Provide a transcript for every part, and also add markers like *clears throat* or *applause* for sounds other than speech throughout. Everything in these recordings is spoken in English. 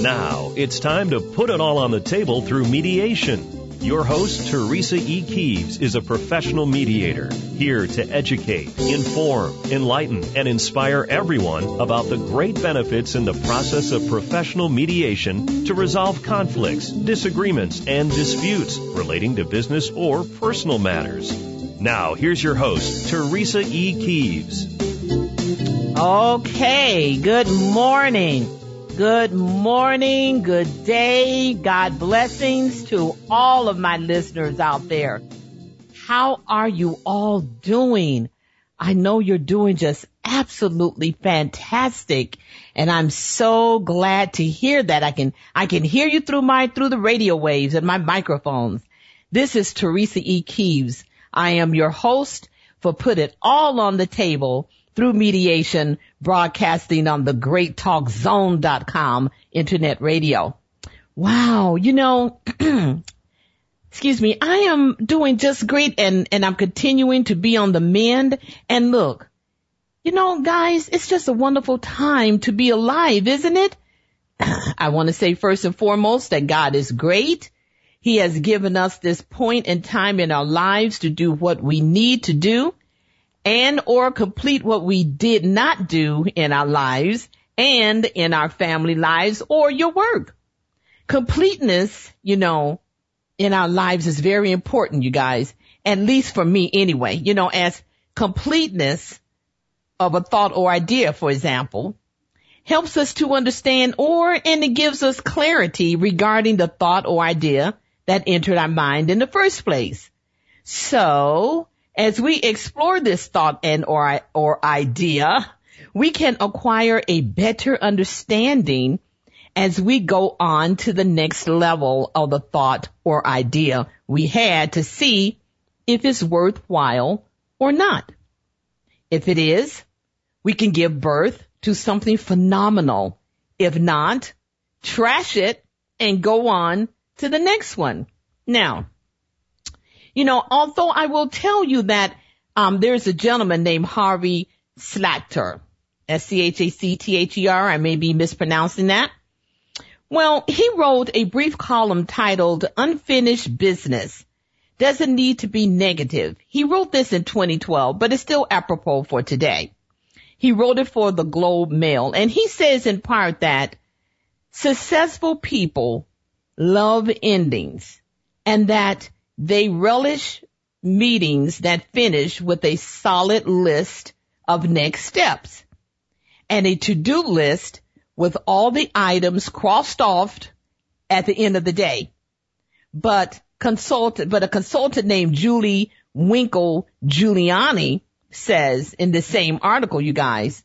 Now, it's time to put it all on the table through mediation. Your host, Teresa E. Keeves, is a professional mediator, here to educate, inform, enlighten, and inspire everyone about the great benefits in the process of professional mediation to resolve conflicts, disagreements, and disputes relating to business or personal matters. Now, here's your host, Teresa E. Keeves. Okay, good morning. Good morning, good day, God blessings to all of my listeners out there. How are you all doing? I know you're doing just absolutely fantastic and I'm so glad to hear that. I can, I can hear you through my, through the radio waves and my microphones. This is Teresa E. Keeves. I am your host for Put It All on the Table through mediation broadcasting on the greattalkzone.com internet radio. Wow. You know, *clears throat* excuse me, I am doing just great and, and I'm continuing to be on the mend. And look, you know, guys, it's just a wonderful time to be alive, isn't it? *clears throat* I want to say first and foremost that God is great. He has given us this point in time in our lives to do what we need to do and or complete what we did not do in our lives and in our family lives or your work. Completeness, you know, in our lives is very important, you guys, at least for me anyway, you know, as completeness of a thought or idea, for example, helps us to understand or, and it gives us clarity regarding the thought or idea that entered our mind in the first place. So as we explore this thought and or, or idea, we can acquire a better understanding as we go on to the next level of the thought or idea we had to see if it's worthwhile or not. If it is, we can give birth to something phenomenal. If not, trash it and go on to the next one. Now, you know, although I will tell you that um, there's a gentleman named Harvey Schachter, S-C-H-A-C-T-H-E-R. I may be mispronouncing that. Well, he wrote a brief column titled Unfinished Business. Doesn't need to be negative. He wrote this in 2012, but it's still apropos for today. He wrote it for the Globe Mail and he says in part that successful people love endings and that they relish meetings that finish with a solid list of next steps and a to-do list with all the items crossed off at the end of the day. But consultant, but a consultant named Julie Winkle Giulioni says in the same article, you guys,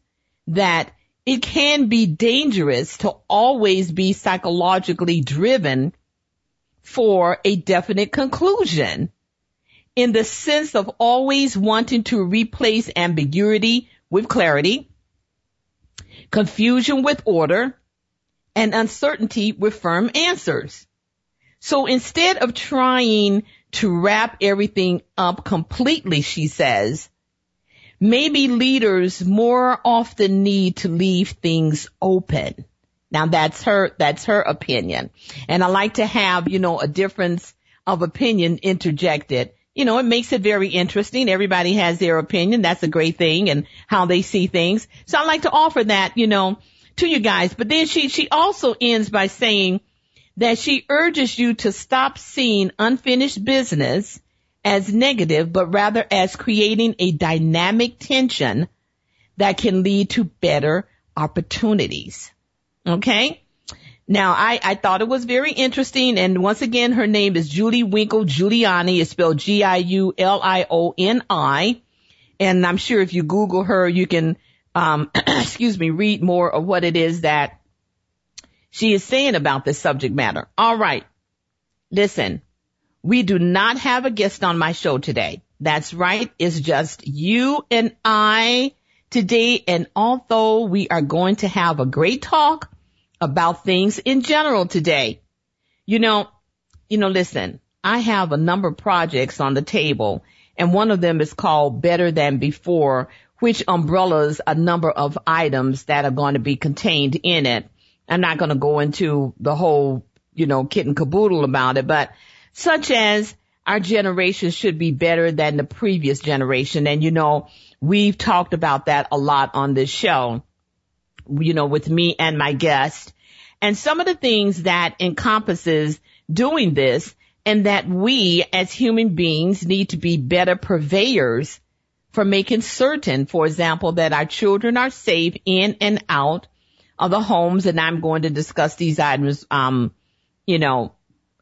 that it can be dangerous to always be psychologically driven for a definite conclusion in the sense of always wanting to replace ambiguity with clarity, confusion with order, and uncertainty with firm answers. So instead of trying to wrap everything up completely, she says, maybe leaders more often need to leave things open. Now that's her, that's her opinion. And I like to have, you know, a difference of opinion interjected. You know, it makes it very interesting. Everybody has their opinion. That's a great thing and how they see things. So I like to offer that, you know, to you guys. But then she, she also ends by saying that she urges you to stop seeing unfinished business as negative, but rather as creating a dynamic tension that can lead to better opportunities. Okay. Now I, I thought it was very interesting and once again her name is Julie Winkle Giulioni. It's spelled G-I-U-L-I-O-N-I. And I'm sure if you Google her, you can, um, *clears throat* excuse me, read more of what it is that she is saying about this subject matter. All right. Listen, we do not have a guest on my show today. That's right. It's just you and I today. And although we are going to have a great talk about things in general today, you know, you know, listen, I have a number of projects on the table and one of them is called Better Than Before, which umbrellas a number of items that are going to be contained in it. I'm not going to go into the whole, you know, kit and caboodle about it, but such as our generation should be better than the previous generation. And you know, we've talked about that a lot on this show, you know, with me and my guest. And some of the things that encompasses doing this and that we as human beings need to be better purveyors for making certain, for example, that our children are safe in and out of the homes. And I'm going to discuss these items, um, you know,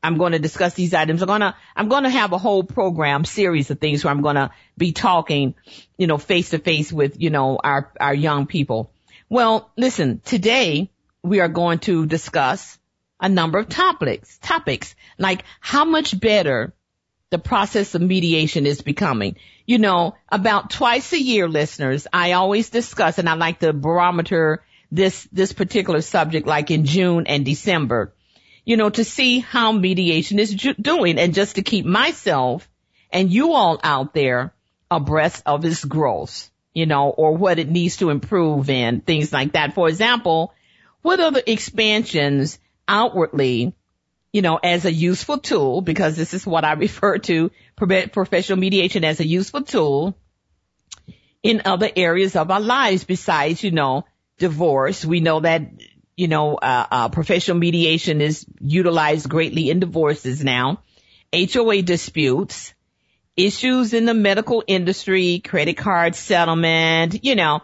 I'm going to discuss these items. I'm going to, I'm going to have a whole program series of things where I'm going to be talking, you know, face to face with, you know, our, our young people. Well, listen, today we are going to discuss a number of topics, topics like how much better the process of mediation is becoming. You know, about twice a year, listeners, I always discuss and I like to barometer this, this particular subject like in June and December you know, to see how mediation is ju- doing and just to keep myself and you all out there abreast of its growth, you know, or what it needs to improve in, things like that. For example, what the expansions outwardly, you know, as a useful tool, because this is what I *laughs* refer to professional mediation as a useful tool in other areas of our lives besides, you know, divorce. We know that you know, uh, uh, professional mediation is utilized greatly in divorces now, HOA disputes, issues in the medical industry, credit card settlement, you know,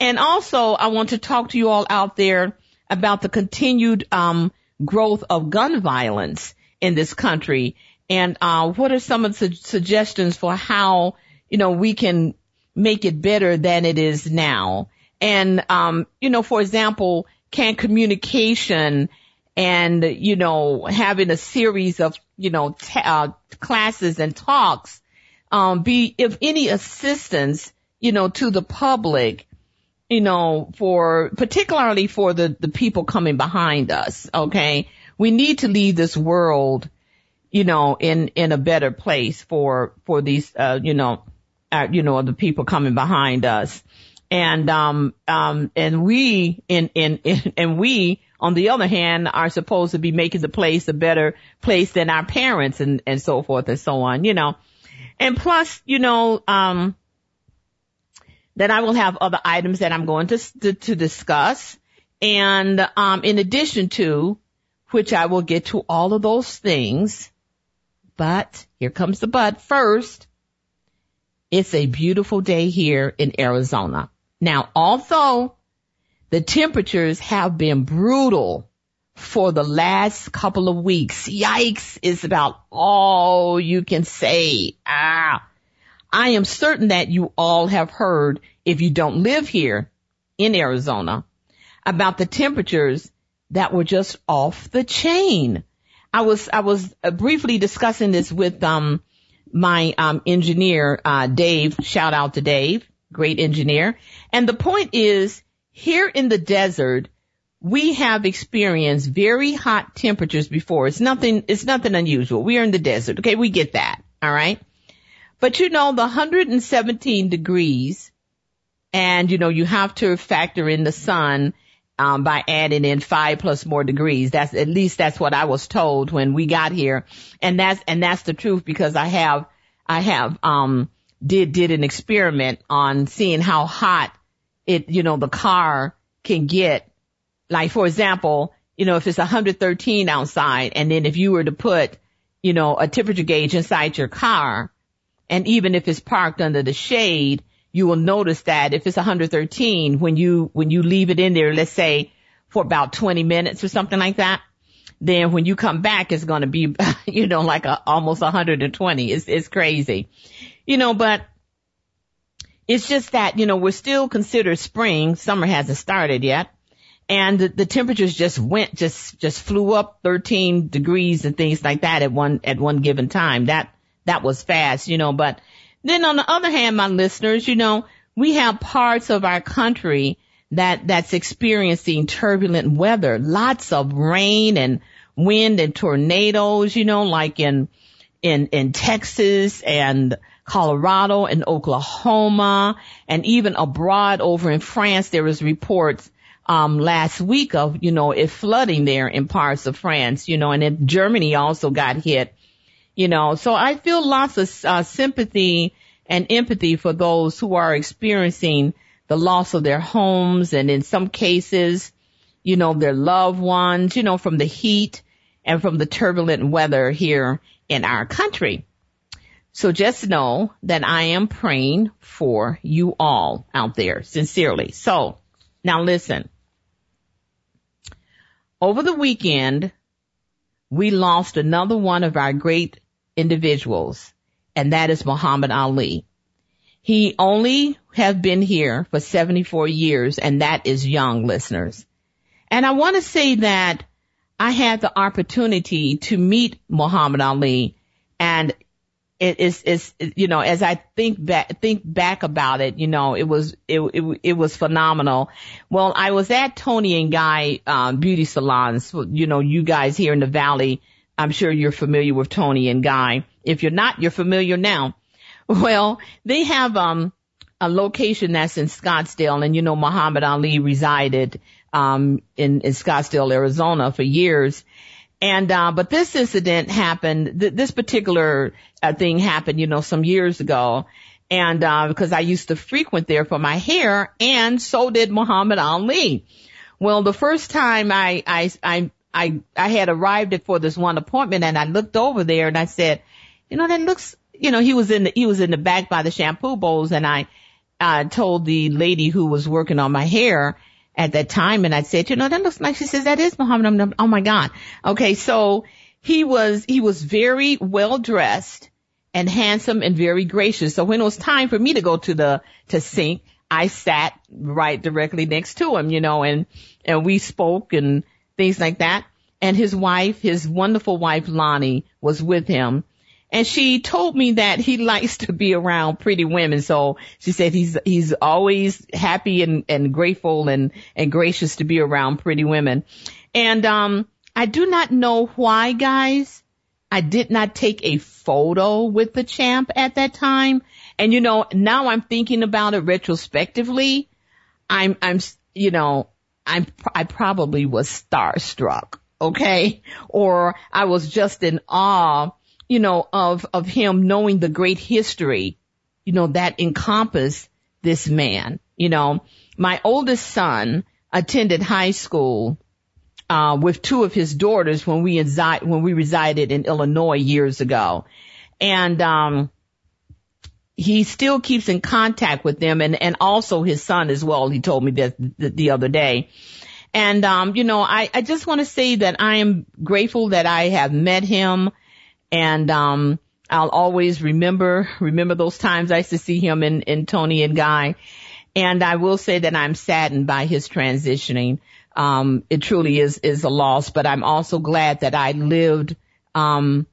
and also I want to talk to you all out there about the continued, um, growth of gun violence in this country. And, uh, what are some of the su- suggestions for how, you know, we can make it better than it is now. And, um, you know, for example, can communication and, you know, having a series of, you know, t- uh, classes and talks, um, be of any assistance, you know, to the public, you know, for, particularly for the, the people coming behind us. Okay. We need to leave this world, you know, in, in a better place for, for these, uh, you know, uh, you know, the people coming behind us. And, um, um, and we, in, in, in, and we, on the other hand, are supposed to be making the place a better place than our parents and, and so forth and so on, you know. And plus, you know, um, then I will have other items that I'm going to, to, to discuss. And, um, in addition to, which I will get to all of those things, but here comes the but first. It's a beautiful day here in Arizona. Now, although the temperatures have been brutal for the last couple of weeks, yikes is about all you can say. Ah, I am certain that you all have heard, if you don't live here in Arizona, about the temperatures that were just off the chain. I was, I was uh, briefly discussing this with, um, my, um, engineer, uh, Dave. Shout out to Dave great engineer. And the point is, here in the desert, we have experienced very hot temperatures before. It's nothing, it's nothing unusual. We are in the desert. Okay. We get that. All right. But you know, the 117 degrees and you know, you have to factor in the sun, um, by adding in five plus more degrees. That's, at least that's what I was told when we got here. And that's, and that's the truth because I have, I have, um, did did an experiment on seeing how hot it you know the car can get. Like for example, you know if it's 113 outside, and then if you were to put you know a temperature gauge inside your car, and even if it's parked under the shade, you will notice that if it's 113, when you when you leave it in there, let's say for about 20 minutes or something like that, then when you come back, it's going to be, *laughs* you know, like a, almost 120. It's, it's crazy you know, but it's just that, you know, we're still considered spring. Summer hasn't started yet. And the, the temperatures just went, just, just flew up 13 degrees and things like that at one, at one given time. That, that was fast, you know, but then on the other hand, my listeners, you know, we have parts of our country that, that's experiencing turbulent weather, lots of rain and wind and tornadoes, you know, like in, in, in Texas and Colorado and Oklahoma and even abroad over in France, there was reports um, last week of, you know, it flooding there in parts of France, you know, and then Germany also got hit, you know, so I feel lots of uh, sympathy and empathy for those who are experiencing the loss of their homes and in some cases, you know, their loved ones, you know, from the heat and from the turbulent weather here in our country. So just know that I am praying for you all out there sincerely. So now listen, over the weekend, we lost another one of our great individuals, and that is Muhammad Ali. He only has been here for 74 years, and that is young listeners. And I want to say that I had the opportunity to meet Muhammad Ali, and it is, is, you know, as I think back, think back about it, you know, it was, it, it, it was phenomenal. Well, I was at Toni and Guy, um, beauty salons. You know, you guys here in the Valley, I'm sure you're familiar with Toni and Guy. If you're not, you're familiar now. *laughs* Well, they have, um, a location that's in Scottsdale and you know, Muhammad Ali resided, um, in, in Scottsdale, Arizona for years. And, uh, but this incident happened, th- this particular uh, thing happened, you know, some years ago. And, uh, because I used to frequent there for my hair and so did Muhammad Ali. Well, the first time I, I, I, I, I had arrived for this one appointment and I looked over there and I said, you know, that looks, you know, he was in the, he was in the back by the shampoo bowls and I, uh, told the lady who was working on my hair, at that time and I said, you know, that looks like she says that is Muhammad. Oh my God. Okay. So he was, he was very well dressed and handsome and very gracious. So when it was time for me to go to the, to sink, I sat right directly next to him, you know, and, and we spoke and things like that. And his wife, his wonderful wife Lonnie was with him and she told me that he likes to be around pretty women. So she said he's, he's always happy and, and grateful and, and gracious to be around pretty women. And, um, I do not know why guys. I did not take a photo with the champ at that time. And you know, now I'm thinking about it retrospectively. I'm, I'm, you know, I'm, I probably was starstruck. Okay. Or I was just in awe you know, of, of him knowing the great history, you know, that encompassed this man. You know, my oldest son attended high school, uh, with two of his daughters when we when we resided in Illinois years ago. And, um, he still keeps in contact with them and, and also his son as well. He told me that the, the other day. And, um, you know, I, I just want to say that I am grateful that I have met him. And, um, I'll always remember, remember those times I used to see him in, Toni and Guy. And I will say that I'm saddened by his transitioning. Um, it truly is, is a loss, but I'm also glad that I lived, um,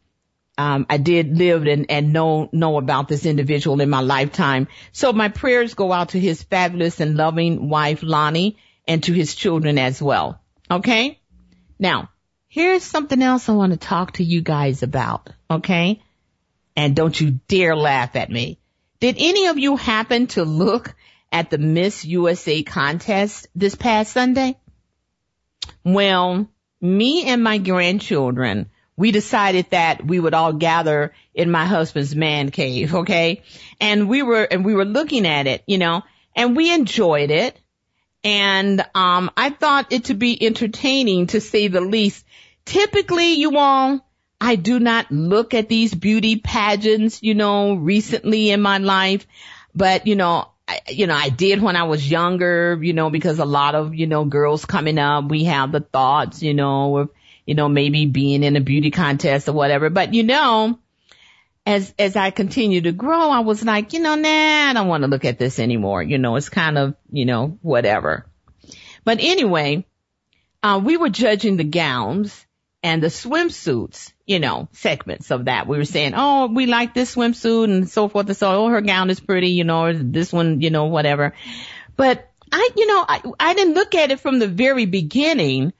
um, I did live and, and know, know about this individual in my lifetime. So my prayers go out to his fabulous and loving wife, Lonnie, and to his children as well. Okay? Now, Here's something else I want to talk to you guys about, okay? And don't you dare laugh at me. Did any of you happen to look at the Miss USA contest this past Sunday? Well, me and my grandchildren, we decided that we would all gather in my husband's man cave, okay? And we were, and we were looking at it, you know, and we enjoyed it. And, um, I thought it to be entertaining to say the least typically you all, I do not look at these beauty pageants, you know, recently in my life, but you know, I, you know, I did when I was younger, you know, because a lot of, you know, girls coming up, we have the thoughts, you know, of, you know, maybe being in a beauty contest or whatever. But you know, as, as I continue to grow, I was like, you know, nah, I don't want to look at this anymore. You know, it's kind of, you know, whatever. But anyway, uh, we were judging the gowns and the swimsuits, you know, segments of that. We were saying, oh, we like this swimsuit and so forth and so, On. oh, her gown is pretty, you know, or this one, you know, whatever. But I, you know, I, I didn't look at it from the very beginning,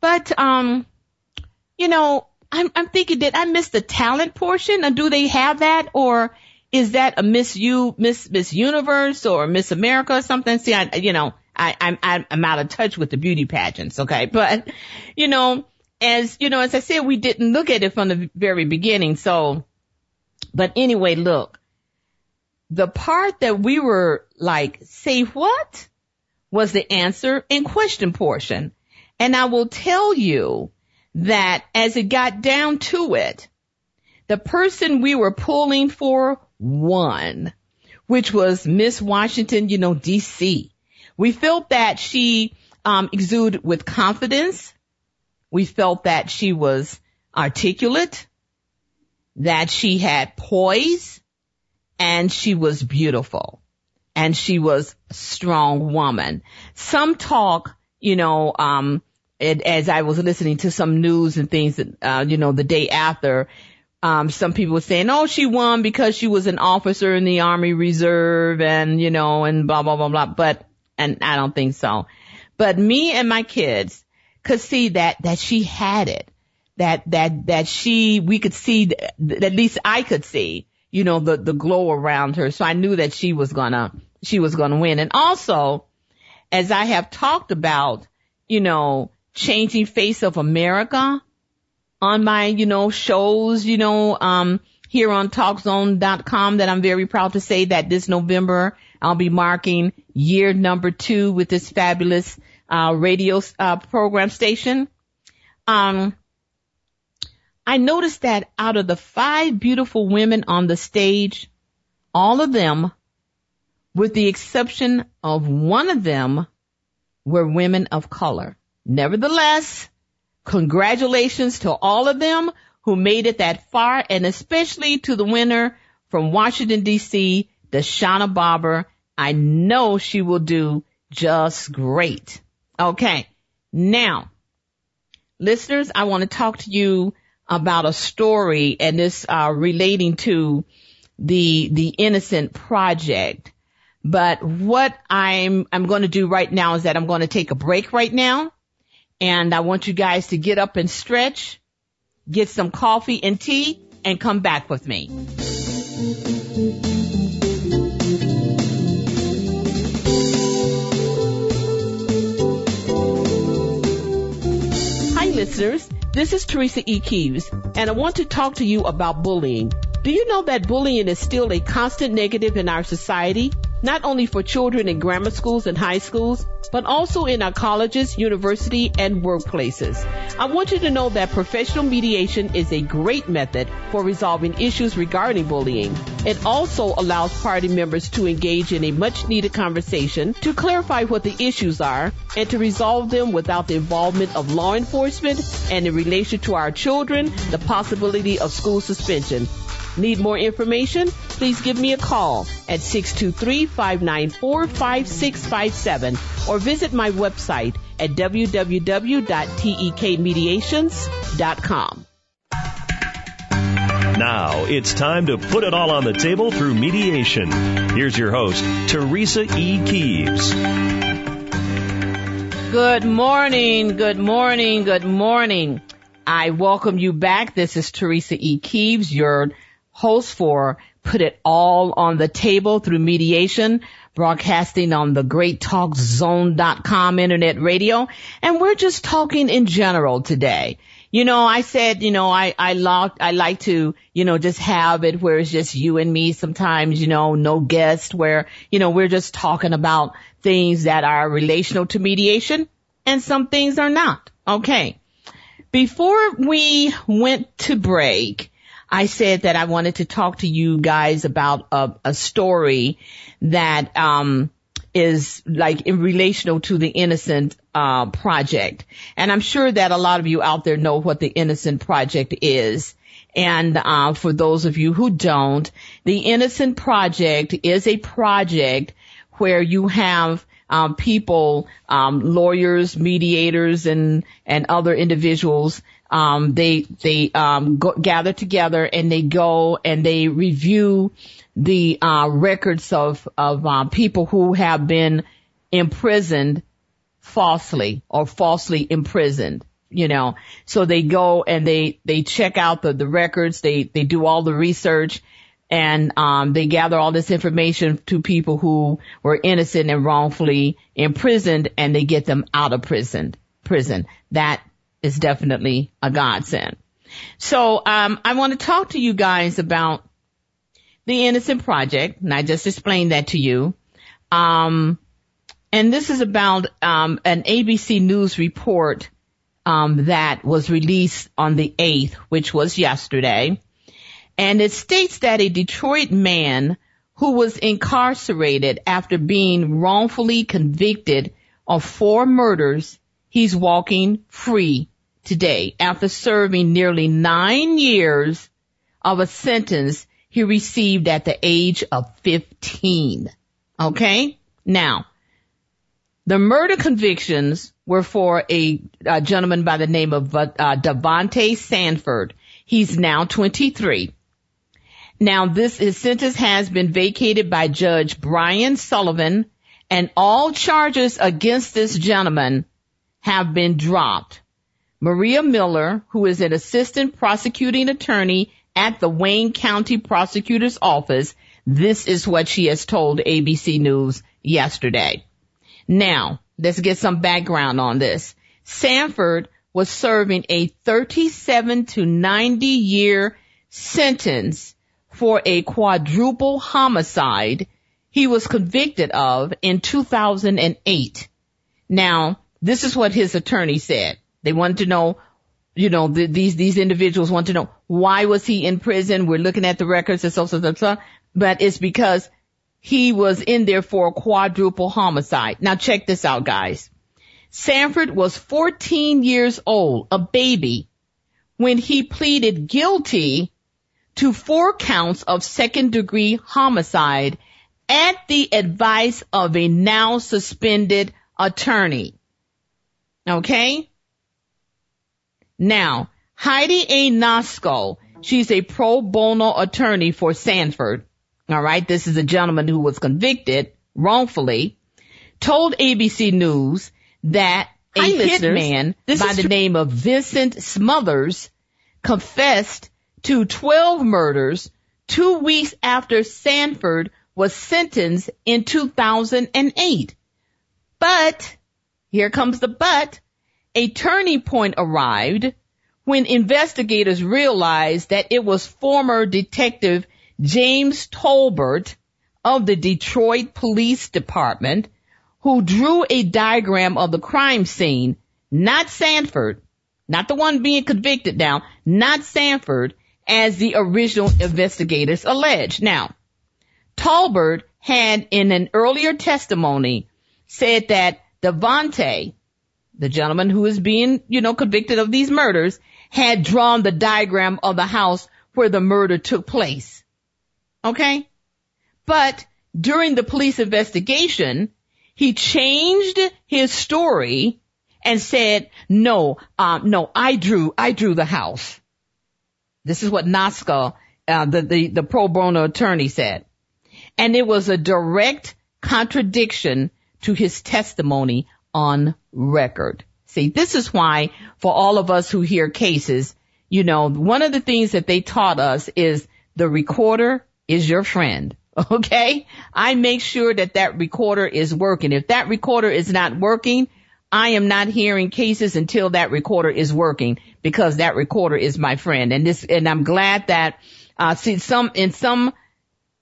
but, um, you know, I'm, I'm thinking, did I miss the talent portion or do they have that or is that a Miss U, Miss, Miss Universe or Miss America or something? See, I, you know, I, I'm, I'm out of touch with the beauty pageants. Okay. *laughs* But, you know, as, you know, as I said, we didn't look at it from the very beginning. So, but anyway, look, the part that we were like, say what was the answer and question portion. And I will tell you that as it got down to it, the person we were pulling for won, which was Miss Washington, you know, DC. We felt that she um, exuded with confidence. We felt that she was articulate, that she had poise, and she was beautiful, and she was a strong woman. Some talk, you know, um, it, as I was listening to some news and things that, uh, you know, the day after, um, some people were saying, oh, she won because she was an officer in the Army Reserve and, you know, and blah, blah, blah, blah. But, and I don't think so. But me and my kids could see that, that she had it. That, that, that she, we could see, at least I could see, you know, the, the glow around her. So I knew that she was gonna, she was gonna win. And also, as I have talked about, you know, changing face of America on my, you know, shows, you know, um, here on talkzone.com that I'm very proud to say that this November I'll be marking year number two with this fabulous, uh, radio, uh, program station. Um, I noticed that out of the five beautiful women on the stage, all of them, with the exception of one of them, were women of color. Nevertheless, congratulations to all of them who made it that far and especially to the winner from Washington DC, Deshauna Barber. I know she will do just great. Okay. Now, listeners, I want to talk to you about a story and this, uh, relating to the, the innocent project. But what I'm, I'm going to do right now is that I'm going to take a break right now and I want you guys to get up and stretch, get some coffee and tea, and come back with me. Listeners, this is Teresa E. Keeves, and I want to talk to you about bullying. Do you know that bullying is still a constant negative in our society? Not only for children in grammar schools and high schools, but also in our colleges, university, and workplaces. I want you to know that professional mediation is a great method for resolving issues regarding bullying. It also allows party members to engage in a much needed conversation to clarify what the issues are and to resolve them without the involvement of law enforcement and in relation to our children, the possibility of school suspension. Need more information? Please give me a call at 623-594-5657 or visit my website at www.tekmediations.com. Now it's time to put it all on the table through mediation. Here's your host, Teresa E. Keeves. Good morning, good morning, good morning. I welcome you back. This is Teresa E. Keeves, your host for Put It All on the Table through mediation, broadcasting on the greattalkzone.com internet radio. And we're just talking in general today. You know, I said, you know, I, I locked, I like to, you know, just have it where it's just you and me sometimes, you know, no guest where, you know, we're just talking about things that are relational to mediation and some things are not. Okay. Before we went to break, I said that I wanted to talk to you guys about a, a story that um, is like in relational to the Innocent uh, Project, and I'm sure that a lot of you out there know what the Innocent Project is. And uh, for those of you who don't, the Innocent Project is a project where you have um, people, um, lawyers, mediators, and and other individuals um, they they um, go, gather together and they go and they review the uh, records of of uh, people who have been imprisoned falsely or falsely imprisoned. You know, so they go and they they check out the the records. They they do all the research. and um, they gather all this information to people who were innocent and wrongfully imprisoned, and they get them out of prison. Prison that is definitely a godsend. So um, I want to talk to you guys about the Innocent Project, and I just explained that to you. Um, and this is about um, an ABC News report um, that was released on the 8th, which was yesterday. And it states that a Detroit man who was incarcerated after being wrongfully convicted of four murders, he's walking free today after serving nearly nine years of a sentence he received at the age of 15. Okay? Now, the murder convictions were for a, a gentleman by the name of uh, Sanford. He's now 23. Now this, his sentence has been vacated by Judge Brian Sullivan and all charges against this gentleman have been dropped. Maria Miller, who is an assistant prosecuting attorney at the Wayne County Prosecutor's Office, this is what she has told ABC News yesterday. Now, let's get some background on this. Sanford was serving a 37 to 90 year sentence for a quadruple homicide he was convicted of in 2008. Now, this is what his attorney said. They wanted to know, you know, the, these, these individuals want to know why was he in prison? We're looking at the records and so, so, so, so, but it's because he was in there for a quadruple homicide. Now check this out, guys. Sanford was 14 years old, a baby, when he pleaded guilty to four counts of second degree homicide at the advice of a now suspended attorney. Okay? Now, Heidi A. Nosko, she's a pro bono attorney for Sanford. All right. This is a gentleman who was convicted wrongfully, told ABC News that a hitman by the tr- name of Vincent Smothers confessed to 12 murders two weeks after Sanford was sentenced in 2008. But, here comes the but, a turning point arrived when investigators realized that it was former detective James Tolbert of the Detroit Police Department who drew a diagram of the crime scene, not Sanford, not the one being convicted now, not Sanford, as the original investigators alleged. Now, Tolbert had in an earlier testimony said that Davontae, the gentleman who is being, you know, convicted of these murders, had drawn the diagram of the house where the murder took place. Okay? But during the police investigation, he changed his story and said, no, um, no, I drew, I drew the house. This is what Nosko, uh, the, the, the pro bono attorney said. And it was a direct contradiction to his testimony on record. See, this is why for all of us who hear cases, you know, one of the things that they taught us is the recorder is your friend. *laughs* Okay. I make sure that that recorder is working. If that recorder is not working, I am not hearing cases until that recorder is working because that recorder is my friend. And this, and I'm glad that, uh, see some, in some,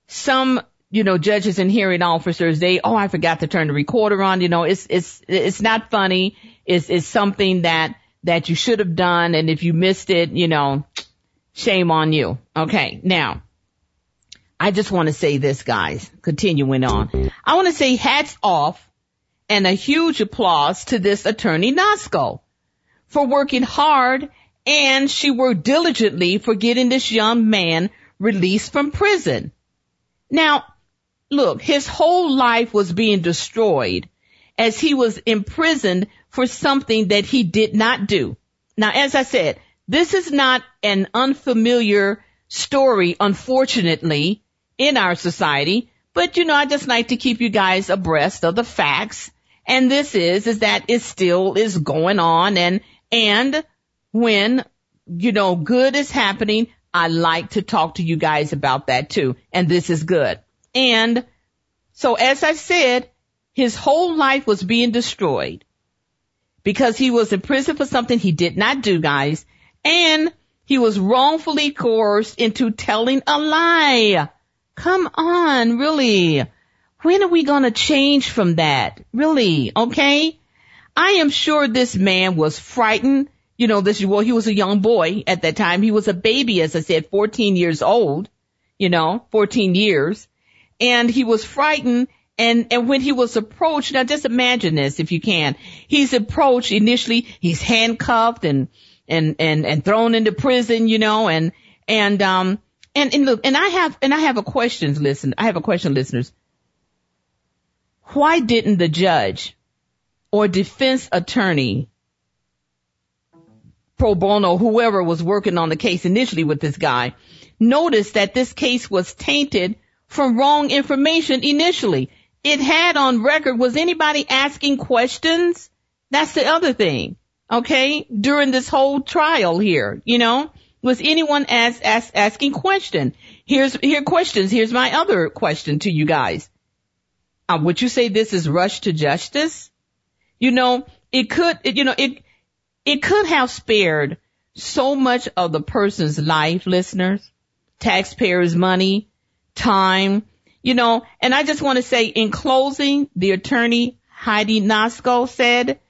some, you know, judges and hearing officers, they, oh, I forgot to turn the recorder on. You know, it's, it's, it's not funny. It's, it's something that, that you should have done. And if you missed it, you know, shame on you. Okay. Now, I just want to say this, guys, continuing on. I want to say hats off and a huge applause to this attorney Nosko for working hard and she worked diligently for getting this young man released from prison. Now, look, his whole life was being destroyed as he was imprisoned for something that he did not do. Now, as I said, this is not an unfamiliar story, unfortunately, in our society, but you know, I just like to keep you guys abreast of the facts. And this is, is that it still is going on and, and when, you know, good is happening, I like to talk to you guys about that too. And this is good. And so as I said, his whole life was being destroyed because he was in prison for something he did not do, guys. And he was wrongfully coerced into telling a lie. Come on, really. When are we going to change from that? Really? Okay. I am sure this man was frightened. You know, this, well, he was a young boy at that time. He was a baby, as I said, 14 years old, you know, 14 years. And he was frightened. And, and when he was approached, now just imagine this if you can. He's approached initially, he's handcuffed and, and, and, and thrown into prison, you know, and, and, um, and, and look, and I have, and I have a question, listen, I have a question, listeners why didn't the judge or defense attorney pro bono, whoever was working on the case initially with this guy, notice that this case was tainted from wrong information initially. It had on record, was anybody asking questions? That's the other thing. Okay. During this whole trial here, you know, was anyone ask, ask, asking question? Here's, here questions. Here's my other question to you guys. Uh, would you say this is rush to justice? You know, it could, it, you know, it, it could have spared so much of the person's life, listeners, taxpayers' money, time, you know, and I just want to say in closing, the attorney Heidi Nosko said,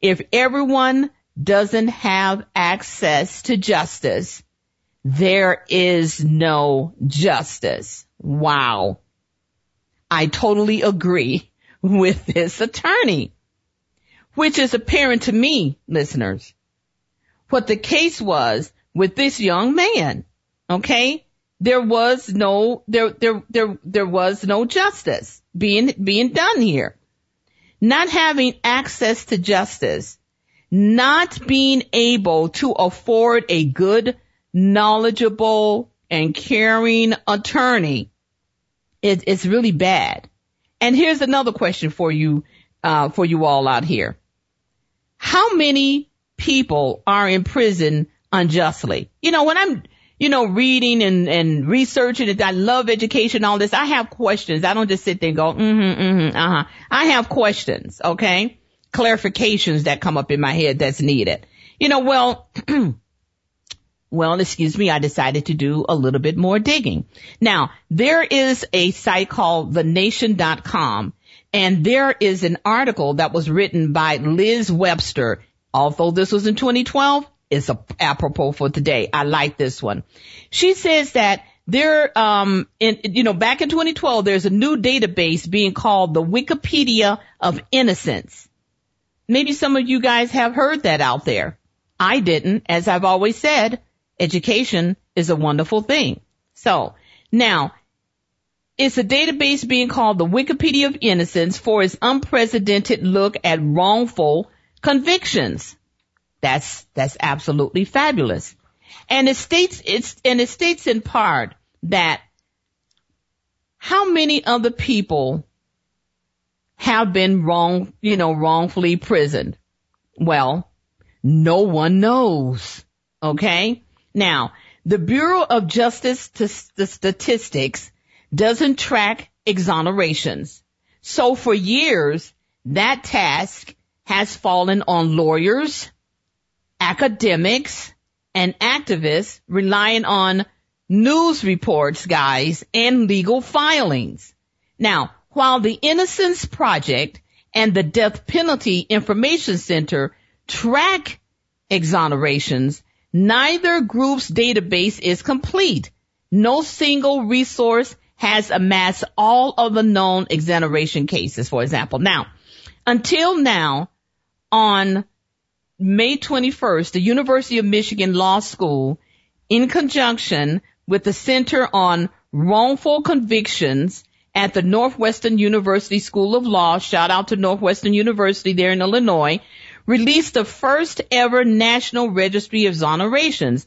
if everyone doesn't have access to justice, there is no justice. Wow. I totally agree *laughs* with this attorney, which is apparent to me, listeners. What the case was with this young man, okay? There was no, there, there, there, there was no justice being, being done here. Not having access to justice, not being able to afford a good, knowledgeable, and caring attorney it, it's really bad. And here's another question for you, uh, for you all out here. How many people are in prison unjustly? You know, when I'm, you know, reading and, and researching and I love education, all this, I have questions. I don't just sit there and go, mm-hmm, mm-hmm, uh-huh. I have questions, okay? Clarifications that come up in my head that's needed. You know, well, *clears throat* well, excuse me, I decided to do a little bit more digging. Now, there is a site called thenation.com and there is an article that was written by Liz Webster. Although this was in 2012, it's a, apropos for today. I like this one. She says that there, um, in, you know, back in 2012, there's a new database being called the Wikipedia of Innocence. Maybe some of you guys have heard that out there. I didn't, as I've always said education is a wonderful thing. So now it's a database being called the Wikipedia of Innocence for its unprecedented look at wrongful convictions. That's, that's absolutely fabulous. And it states, it's, and it states in part that how many other people have been wrong, you know, wrongfully imprisoned? Well, no one knows. Okay. Now, the Bureau of Justice to Statistics doesn't track exonerations. So for years, that task has fallen on lawyers, academics, and activists relying on news reports, guys, and legal filings. Now, while the Innocence Project and the Death Penalty Information Center track exonerations, Neither group's database is complete. No single resource has amassed all of the known exoneration cases, for example. Now, until now, on May 21st, the University of Michigan Law School, in conjunction with the Center on Wrongful Convictions at the Northwestern University School of Law, shout out to Northwestern University there in Illinois, released the first ever national registry of exonerations.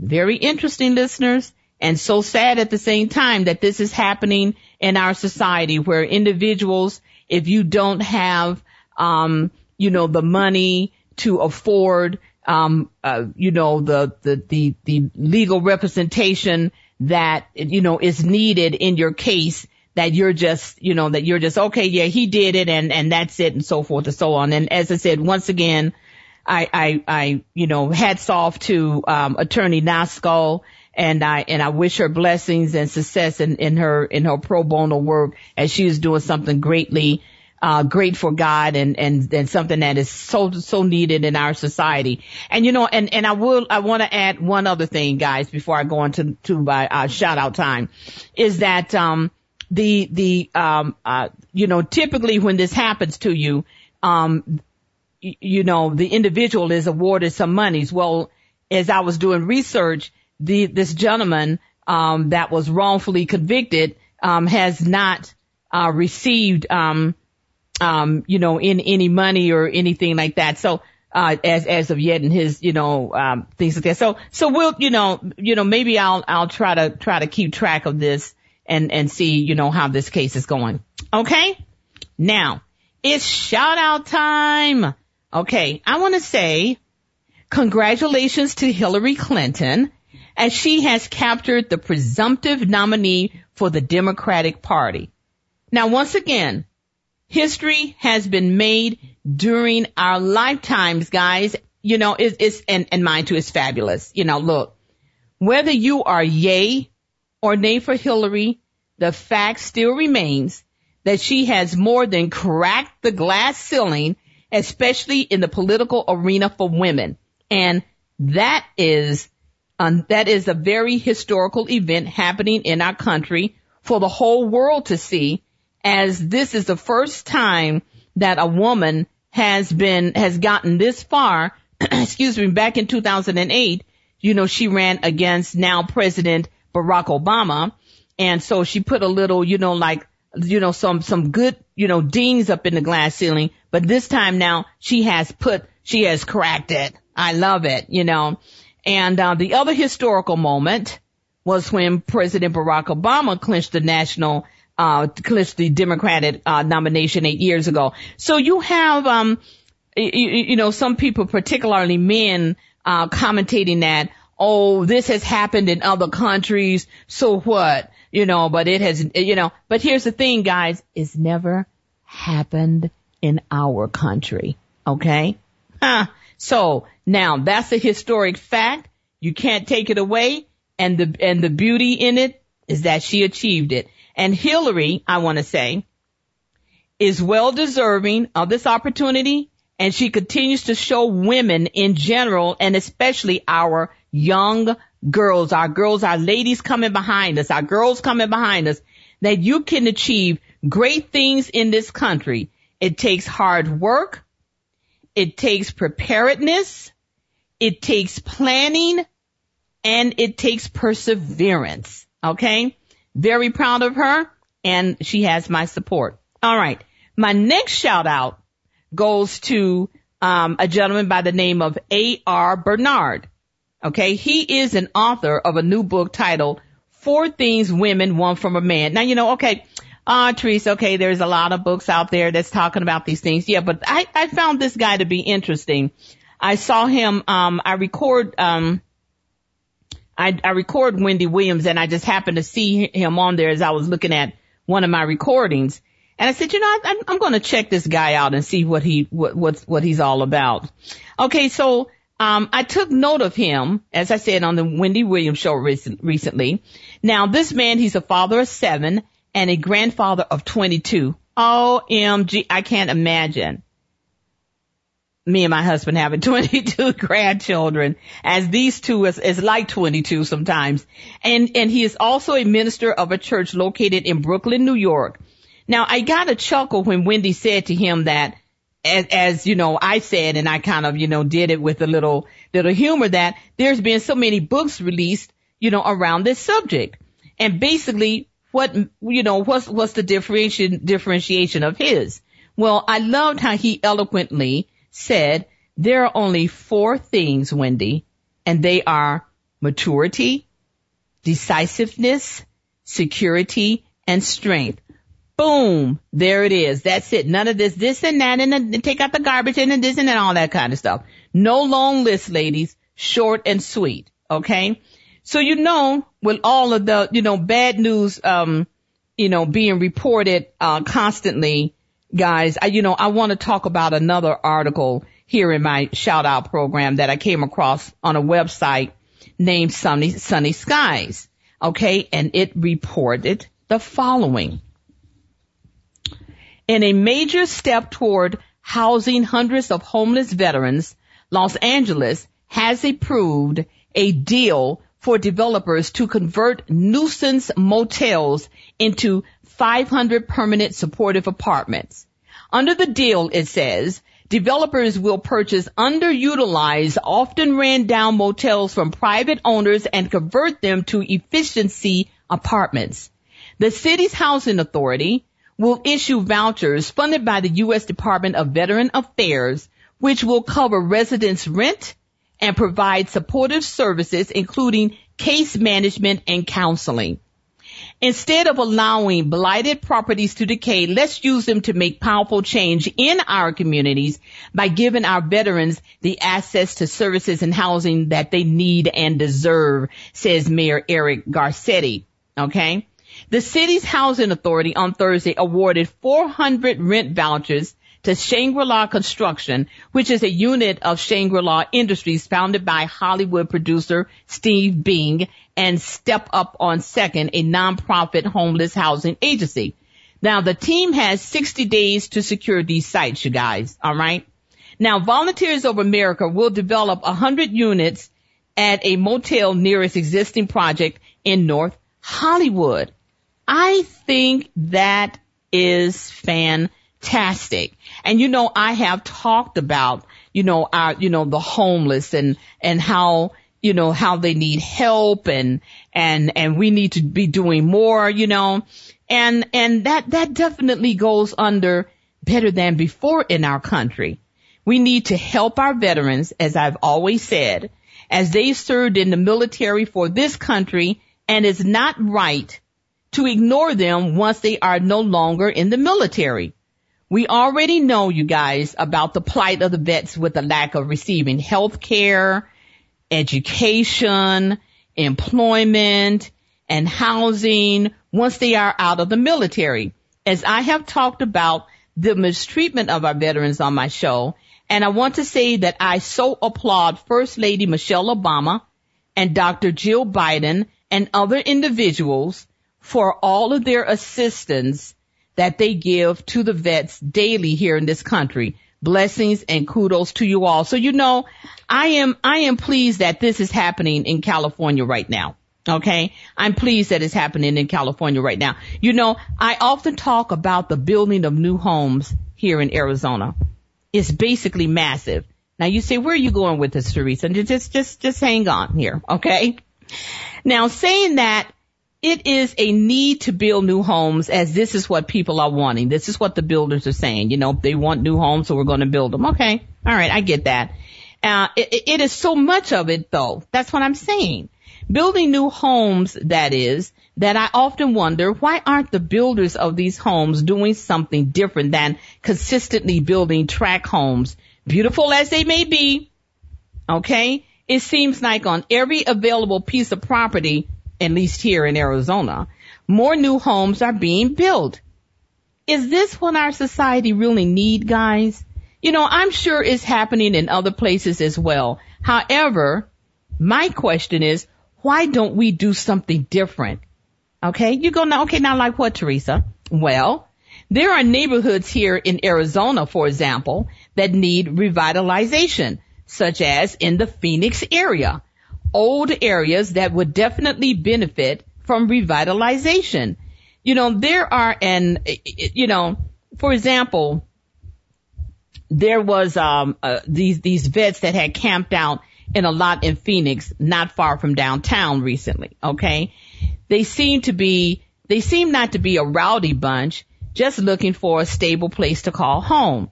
Very interesting listeners and so sad at the same time that this is happening in our society where individuals, if you don't have, um, you know, the money to afford um, uh, you know, the, the, the, the legal representation that, you know, is needed in your case that you're just, you know, that you're just, okay, yeah, he did it and, and that's it and so forth and so on. And as I said, once again, I, I, I, you know, hats off to, um, attorney Noskal and I, and I wish her blessings and success in, in her, in her pro bono work as she is doing something greatly, uh, great for God and, and, and something that is so, so needed in our society. And you know, and, and I will, I want to add one other thing, guys, before I go into, to my, uh, shout out time is that, um, the, the, um, uh, you know, typically when this happens to you, um, you know, the individual is awarded some monies. Well, as I was doing research, the, this gentleman, um, that was wrongfully convicted, um, has not, uh, received, um, um, you know, in any money or anything like that. So, uh, as, as of yet in his, you know, um, things like that. So, so we'll, you know, you know, maybe I'll, I'll try to, try to keep track of this and, and see, you know, how this case is going. Okay. Now it's shout out time. Okay, I want to say congratulations to Hillary Clinton as she has captured the presumptive nominee for the Democratic Party. Now, once again, history has been made during our lifetimes, guys. You know, it's, it's and, and mine too is fabulous. You know, look, whether you are yay or nay for Hillary, the fact still remains that she has more than cracked the glass ceiling especially in the political arena for women. And that is, um, that is a very historical event happening in our country for the whole world to see as this is the first time that a woman has been, has gotten this far, *clears throat* excuse me, back in 2008, you know, she ran against now President Barack Obama. And so she put a little, you know, like, you know, some, some good, you know, dings up in the glass ceiling but this time now she has put, she has cracked it. I love it, you know. And uh, the other historical moment was when President Barack Obama clinched the national, uh, clinched the Democratic uh, nomination eight years ago. So you have, um, you, you know, some people, particularly men, uh, commentating that, oh, this has happened in other countries, so what? You know, but it has, you know, but here's the thing, guys, it's never happened in our country. Okay? Huh. So now that's a historic fact. You can't take it away. And the, and the beauty in it is that she achieved it. And Hillary, I want to say, is well deserving of this opportunity. And she continues to show women in general and especially our young girls, our girls, our ladies coming behind us, our girls coming behind us, that you can achieve great things in this country it takes hard work. It takes preparedness. It takes planning and it takes perseverance. Okay. Very proud of her and she has my support. All right. My next shout out goes to um, a gentleman by the name of A.R. Bernard. Okay. He is an author of a new book titled Four Things Women Want from a Man. Now, you know, okay, uh, Teresa, okay, there's a lot of books out there that's talking about these things. Yeah, but I, I found this guy to be interesting. I saw him, um, I record, um, I, I record Wendy Williams and I just happened to see him on there as I was looking at one of my recordings. And I said, you know, I, I'm going to check this guy out and see what he, what, what, what he's all about. Okay. So, um, I took note of him, as I said on the Wendy Williams show recent, recently. Now, this man, he's a father of seven and a grandfather of 22. OMG, I can't imagine me and my husband having *laughs* 22 grandchildren as these two is, is like 22 sometimes. And, and he is also a minister of a church located in Brooklyn, New York. Now I got a chuckle when Wendy said to him that as, as, you know, I said, and I kind of, you know, did it with a little, little humor that there's been so many books released, you know, around this subject. And basically what, you know, what's, what's the differentiation, differentiation of his? Well, I loved how he eloquently said there are only four things, Wendy, and they are maturity, decisiveness, security, and strength. Boom. There it is. That's it. None of this, this and that, and, the, take out the garbage and this and that, all that kind of stuff. No long list, ladies. Short and sweet. Okay. So you know, with all of the, you know, bad news, um, you know, being reported, uh, constantly, guys, I, you know, I want to talk about another article here in my shout out program that I came across on a website named Sunny, Sunny Skyz. Okay. And it reported the following. In a major step toward housing hundreds of homeless veterans, Los Angeles has approved a deal for developers to convert nuisance motels into 500 permanent supportive apartments. Under the deal, it says, developers will purchase underutilized, often ran down motels from private owners and convert them to efficiency apartments. The city's housing authority will issue vouchers funded by the U.S. Department of Veteran Affairs, which will cover residents' rent, and provide supportive services, including case management and counseling. Instead of allowing blighted properties to decay, let's use them to make powerful change in our communities by giving our veterans the access to services and housing that they need and deserve, says Mayor Eric Garcetti. Okay. The city's housing authority on Thursday awarded 400 rent vouchers to Shangri-La Construction, which is a unit of Shangri-La Industries founded by Hollywood producer Steve Bing and Step Up on Second, a nonprofit homeless housing agency. Now the team has 60 days to secure these sites, you guys. All right. Now Volunteers of America will develop 100 units at a motel near its existing project in North Hollywood. I think that is fantastic fantastic. And you know, I have talked about, you know, our, you know, the homeless and, and how, you know, how they need help and, and, and we need to be doing more, you know, and, and that, that definitely goes under better than before in our country. We need to help our veterans, as I've always said, as they served in the military for this country and it's not right to ignore them once they are no longer in the military. We already know, you guys, about the plight of the vets with the lack of receiving health care, education, employment, and housing once they are out of the military. As I have talked about the mistreatment of our veterans on my show, and I want to say that I so applaud First Lady Michelle Obama and Dr. Jill Biden and other individuals for all of their assistance that they give to the vets daily here in this country. Blessings and kudos to you all. So you know, I am, I am pleased that this is happening in California right now. Okay. I'm pleased that it's happening in California right now. You know, I often talk about the building of new homes here in Arizona. It's basically massive. Now you say, where are you going with this, Teresa? Just, just, just hang on here. Okay. Now saying that, it is a need to build new homes as this is what people are wanting. This is what the builders are saying. You know, they want new homes, so we're going to build them. Okay. All right. I get that. Uh, it, it is so much of it though. That's what I'm saying. Building new homes, that is, that I often wonder why aren't the builders of these homes doing something different than consistently building tract homes, beautiful as they may be. Okay. It seems like on every available piece of property, at least here in Arizona, more new homes are being built. Is this what our society really need, guys? You know, I'm sure it's happening in other places as well. However, my question is, why don't we do something different? Okay, you go now, okay, now like what, Teresa? Well, there are neighborhoods here in Arizona, for example, that need revitalization, such as in the Phoenix area old areas that would definitely benefit from revitalization. You know, there are an, you know, for example, there was um uh, these these vets that had camped out in a lot in Phoenix, not far from downtown recently. Okay, they seem to be they seem not to be a rowdy bunch, just looking for a stable place to call home.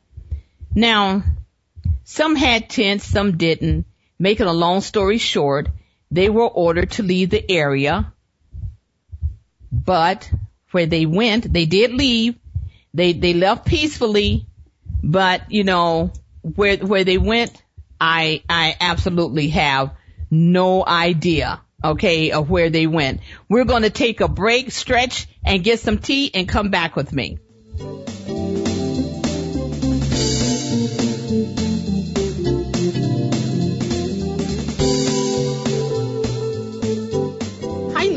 Now, some had tents, some didn't. Making a long story short, they were ordered to leave the area, but where they went, they did leave. They, they left peacefully, but you know, where, where they went, I, I absolutely have no idea, okay, of where they went. We're going to take a break, stretch, and get some tea and come back with me.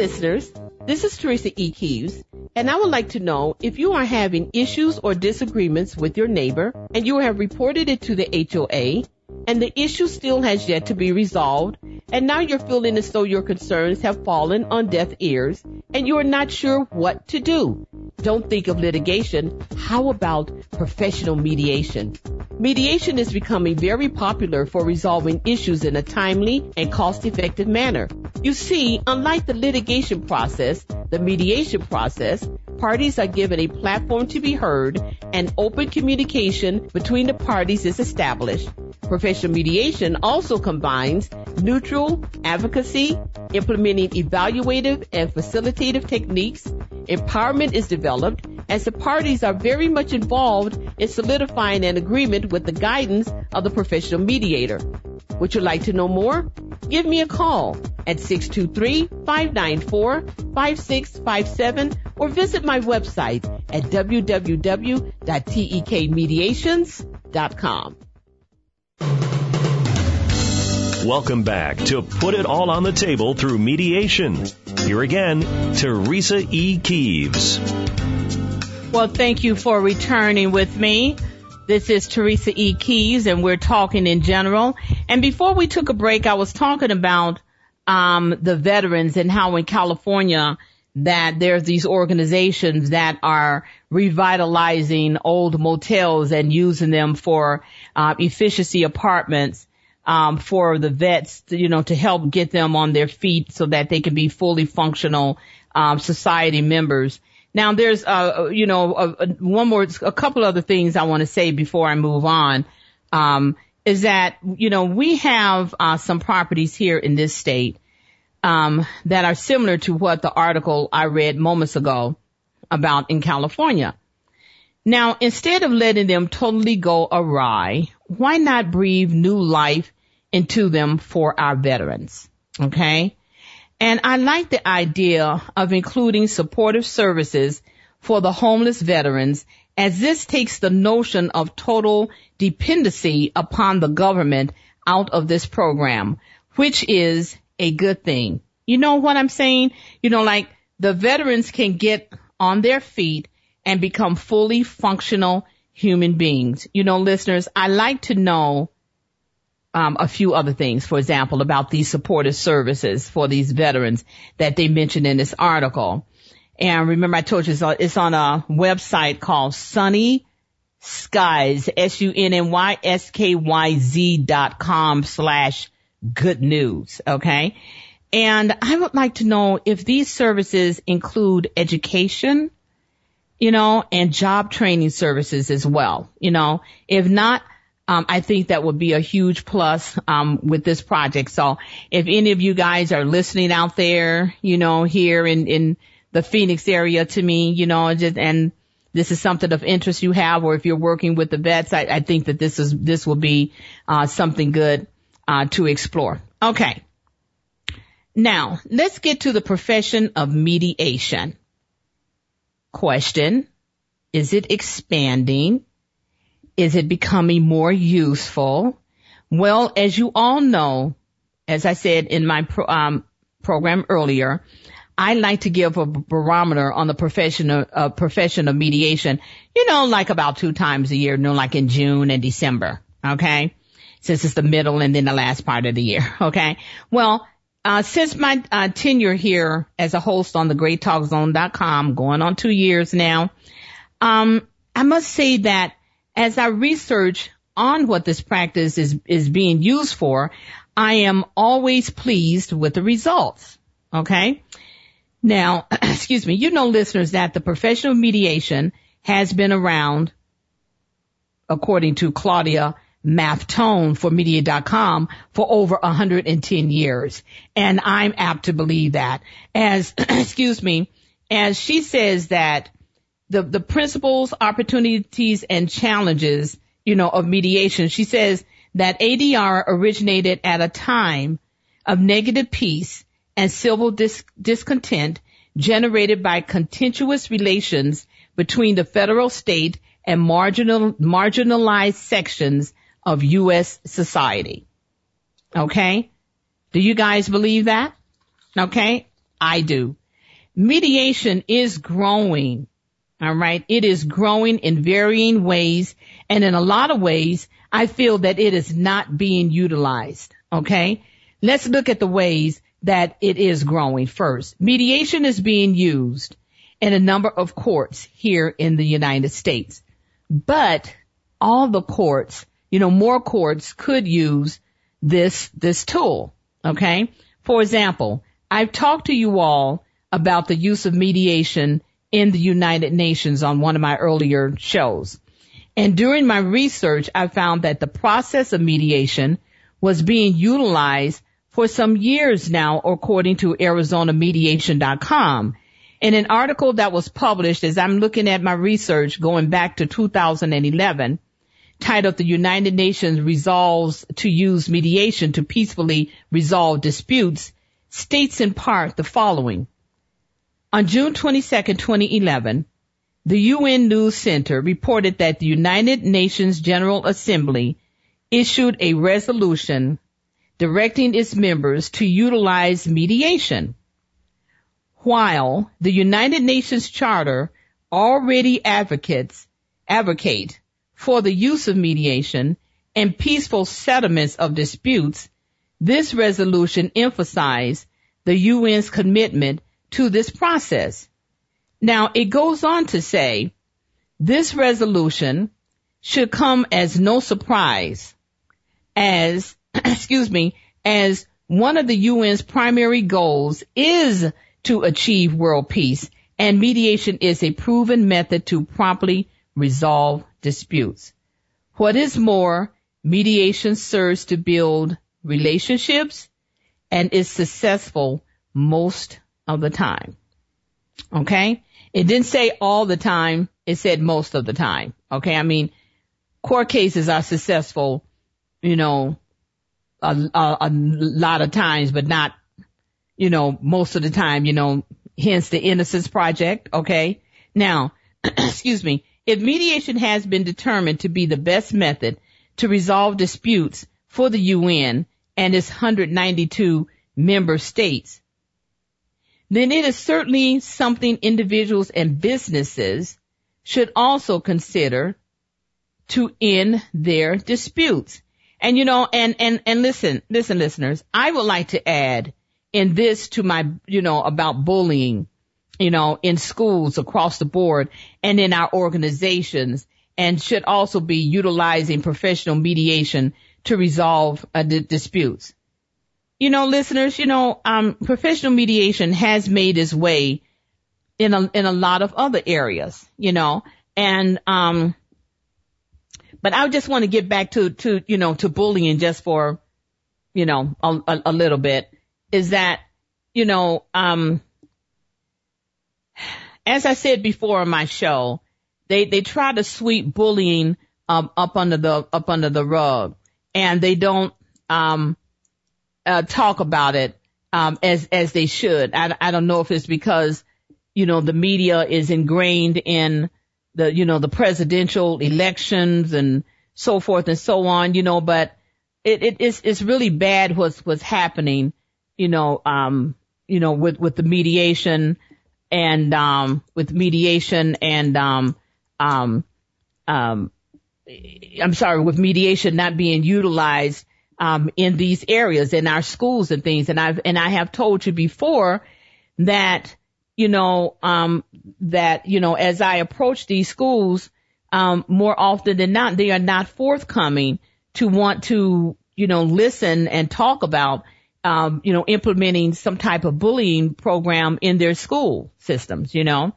Listeners, this is Teresa E. Keeves, and I would like to know if you are having issues or disagreements with your neighbor and you have reported it to the HOA and the issue still has yet to be resolved, and now you're feeling as though your concerns have fallen on deaf ears, and you are not sure what to do. Don't think of litigation. How about professional mediation? Mediation is becoming very popular for resolving issues in a timely and cost-effective manner. You see, unlike the litigation process, the mediation process, parties are given a platform to be heard and open communication between the parties is established. Professional mediation also combines neutral advocacy, implementing evaluative and facilitative techniques. Empowerment is developed as the parties are very much involved in solidifying an agreement with the guidance of the professional mediator. Would you like to know more? Give me a call at 623-594-5657 or visit my website at www.tekmediations.com. Welcome back to Put It All on the Table through Mediation. Here again, Teresa E. Keeves. Well, thank you for returning with me. This is Teresa E. Keys, and we're talking in general. And before we took a break, I was talking about um, the veterans and how in California that there's these organizations that are revitalizing old motels and using them for uh, efficiency apartments um, for the vets, to, you know, to help get them on their feet so that they can be fully functional um, society members. Now, there's, uh, you know, a, a, one more, a couple other things I want to say before I move on. Um, is that you know we have uh, some properties here in this state um, that are similar to what the article I read moments ago about in California. Now, instead of letting them totally go awry, why not breathe new life into them for our veterans? Okay. And I like the idea of including supportive services for the homeless veterans as this takes the notion of total dependency upon the government out of this program, which is a good thing. You know what I'm saying? You know, like the veterans can get on their feet and become fully functional human beings. You know, listeners, I like to know um, a few other things, for example, about these supportive services for these veterans that they mentioned in this article. And remember, I told you it's on a website called Sunny Skyz, S-U-N-N-Y-S-K-Y-Z dot com slash good news. Okay. And I would like to know if these services include education, you know, and job training services as well. You know, if not, um, I think that would be a huge plus um, with this project. So if any of you guys are listening out there, you know, here in in the Phoenix area to me, you know, just and this is something of interest you have, or if you're working with the vets, I, I think that this is this will be uh, something good uh, to explore. Okay. Now, let's get to the profession of mediation. Question. Is it expanding? Is it becoming more useful? Well, as you all know, as I said in my pro, um, program earlier, I like to give a barometer on the profession of, uh, profession of mediation, you know, like about two times a year, you know, like in June and December. Okay. Since it's the middle and then the last part of the year. *laughs* Okay. Well, uh, since my uh, tenure here as a host on the greattalkzone.com, going on two years now, um, I must say that as I research on what this practice is, is being used for, I am always pleased with the results. Okay. Now, *clears throat* excuse me, you know listeners that the professional mediation has been around according to Claudia Maffetone for media.com for over 110 years. And I'm apt to believe that as, *clears throat* excuse me, as she says that the, the principles, opportunities and challenges, you know, of mediation, she says that ADR originated at a time of negative peace and civil dis- discontent generated by contentious relations between the federal, state, and marginal, marginalized sections of U.S. society. Okay? Do you guys believe that? Okay? I do. Mediation is growing. All right. It is growing in varying ways. And in a lot of ways, I feel that it is not being utilized. Okay. Let's look at the ways that it is growing first. Mediation is being used in a number of courts here in the United States. But all the courts, you know, more courts could use this, this tool. Okay. For example, I've talked to you all about the use of mediation in the United Nations on one of my earlier shows. And during my research, I found that the process of mediation was being utilized for some years now, according to ArizonaMediation.com. In an article that was published as I'm looking at my research going back to 2011, titled The United Nations Resolves to Use Mediation to Peacefully Resolve Disputes, states in part the following. On June 22, 2011, the UN News Center reported that the United Nations General Assembly issued a resolution directing its members to utilize mediation. While the United Nations Charter already advocates, advocate for the use of mediation and peaceful settlements of disputes, this resolution emphasized the UN's commitment to this process. Now it goes on to say this resolution should come as no surprise as, *clears throat* excuse me, as one of the UN's primary goals is to achieve world peace and mediation is a proven method to promptly resolve disputes. What is more, mediation serves to build relationships and is successful most of the time. Okay? It didn't say all the time. It said most of the time. Okay? I mean, court cases are successful, you know, a, a, a lot of times, but not, you know, most of the time, you know, hence the Innocence Project. Okay? Now, *clears throat* excuse me. If mediation has been determined to be the best method to resolve disputes for the UN and its 192 member states, then it is certainly something individuals and businesses should also consider to end their disputes. And you know, and, and, and listen, listen listeners, I would like to add in this to my, you know, about bullying, you know, in schools across the board and in our organizations and should also be utilizing professional mediation to resolve uh, d- disputes. You know, listeners, you know, um, professional mediation has made its way in a, in a lot of other areas, you know, and, um, but I just want to get back to, to, you know, to bullying just for, you know, a, a, a little bit is that, you know, um, as I said before on my show, they, they try to sweep bullying, um, up under the, up under the rug and they don't, um, uh, talk about it um, as as they should. I, I don't know if it's because you know the media is ingrained in the you know the presidential elections and so forth and so on. You know, but it, it it's it's really bad what's what's happening. You know, um, you know with with the mediation and um with mediation and um um um I'm sorry with mediation not being utilized um, in these areas in our schools and things. And I've and I have told you before that you know um, that you know as I approach these schools, um, more often than not, they are not forthcoming to want to you know listen and talk about um, you know implementing some type of bullying program in their school systems. You know.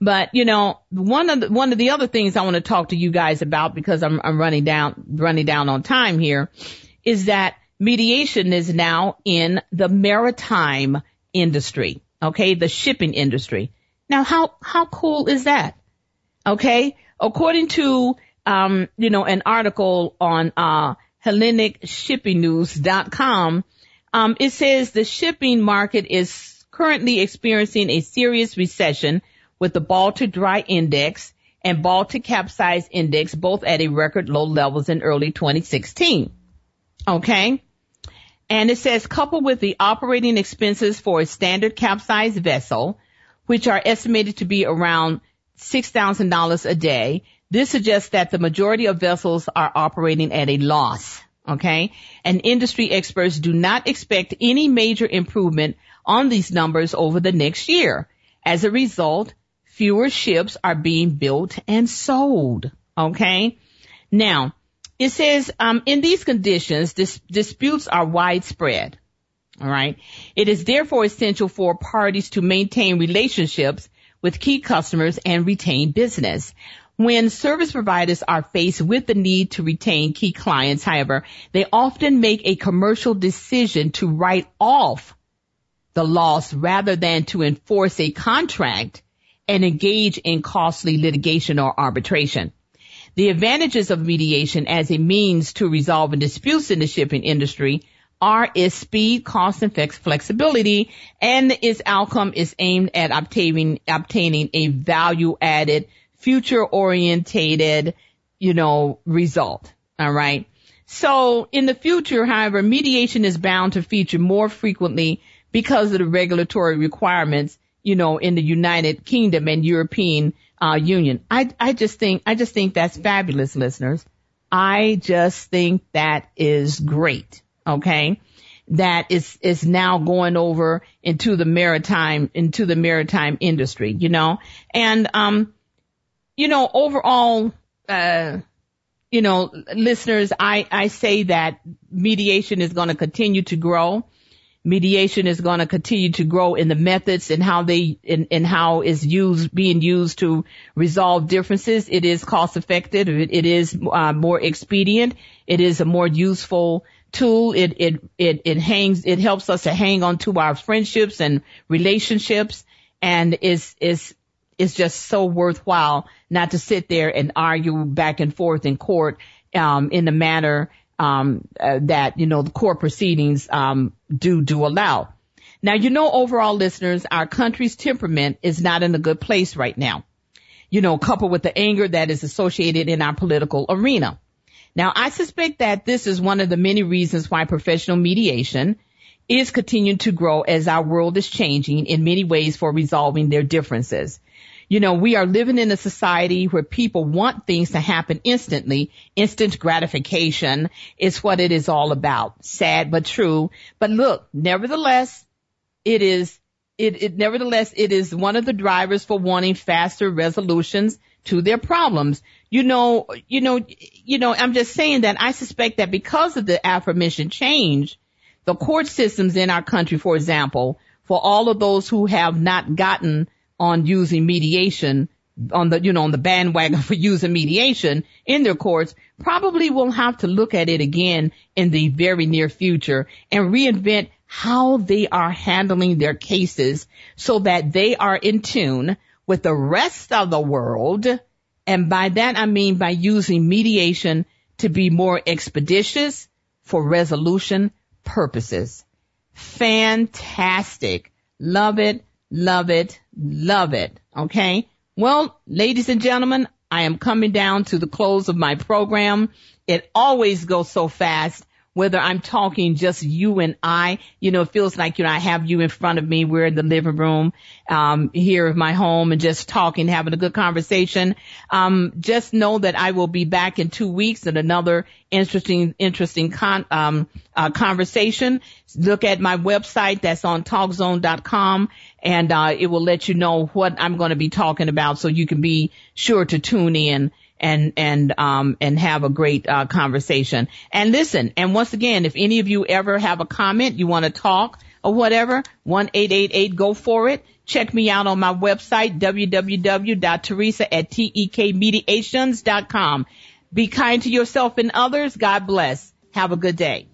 But you know, one of the one of the other things I want to talk to you guys about because I'm I'm running down running down on time here is that mediation is now in the maritime industry. Okay. The shipping industry. Now, how, how cool is that? Okay. According to, um, you know, an article on, uh, HellenicShippingNews.com, um, it says the shipping market is currently experiencing a serious recession with the Baltic Dry Index and Baltic Capsize Index both at a record low levels in early 2016. Okay? And it says coupled with the operating expenses for a standard capsize vessel, which are estimated to be around $6,000 a day, this suggests that the majority of vessels are operating at a loss. Okay. And industry experts do not expect any major improvement on these numbers over the next year. As a result, fewer ships are being built and sold. Okay. Now, it says, um, in these conditions, dis- disputes are widespread. All right. It is therefore essential for parties to maintain relationships with key customers and retain business. When service providers are faced with the need to retain key clients, however, they often make a commercial decision to write off the loss rather than to enforce a contract and engage in costly litigation or arbitration. The advantages of mediation as a means to resolving disputes in the shipping industry are its speed, cost, and flexibility, and its outcome is aimed at obtaining, obtaining a value added future orientated, you know, result. All right. So in the future, however, mediation is bound to feature more frequently because of the regulatory requirements, you know, in the United Kingdom and European uh, Union. I, I just think, I just think that's fabulous, listeners. I just think that is great. Okay. That is, is now going over into the maritime, into the maritime industry, you know, and, um, you know, overall, uh, you know, listeners, I, I say that mediation is going to continue to grow. Mediation is going to continue to grow in the methods and how they, and, and how is used, being used to resolve differences. It is cost effective. It, it is uh, more expedient. It is a more useful tool. It, it, it, it hangs, it helps us to hang on to our friendships and relationships and is, is is just so worthwhile not to sit there and argue back and forth in court um, in the manner um, uh, that you know the court proceedings um, do do allow. Now you know overall, listeners, our country's temperament is not in a good place right now. You know, coupled with the anger that is associated in our political arena. Now, I suspect that this is one of the many reasons why professional mediation is continuing to grow as our world is changing in many ways for resolving their differences. You know, we are living in a society where people want things to happen instantly. Instant gratification is what it is all about. Sad but true. But look, nevertheless, it is, it, it nevertheless, it is one of the drivers for wanting faster resolutions to their problems. You know, you know, you know, I'm just saying that I suspect that because of the aforementioned change, the court systems in our country, for example, for all of those who have not gotten on using mediation on the, you know, on the bandwagon *laughs* for using mediation in their courts probably will have to look at it again in the very near future and reinvent how they are handling their cases so that they are in tune with the rest of the world. And by that I mean by using mediation to be more expeditious for resolution purposes. Fantastic. Love it. Love it. Love it. Okay. Well, ladies and gentlemen, I am coming down to the close of my program. It always goes so fast whether I'm talking just you and I, you know, it feels like, you know, I have you in front of me. We're in the living room, um, here of my home and just talking, having a good conversation. Um, just know that I will be back in two weeks at another interesting, interesting con, um, uh, conversation. Look at my website that's on talkzone.com and, uh, it will let you know what I'm going to be talking about so you can be sure to tune in and and um and have a great uh, conversation. And listen, and once again, if any of you ever have a comment, you want to talk or whatever, one eight eight eight, go for it. Check me out on my website www.teresa at tekmediations.com. Be kind to yourself and others. God bless. Have a good day.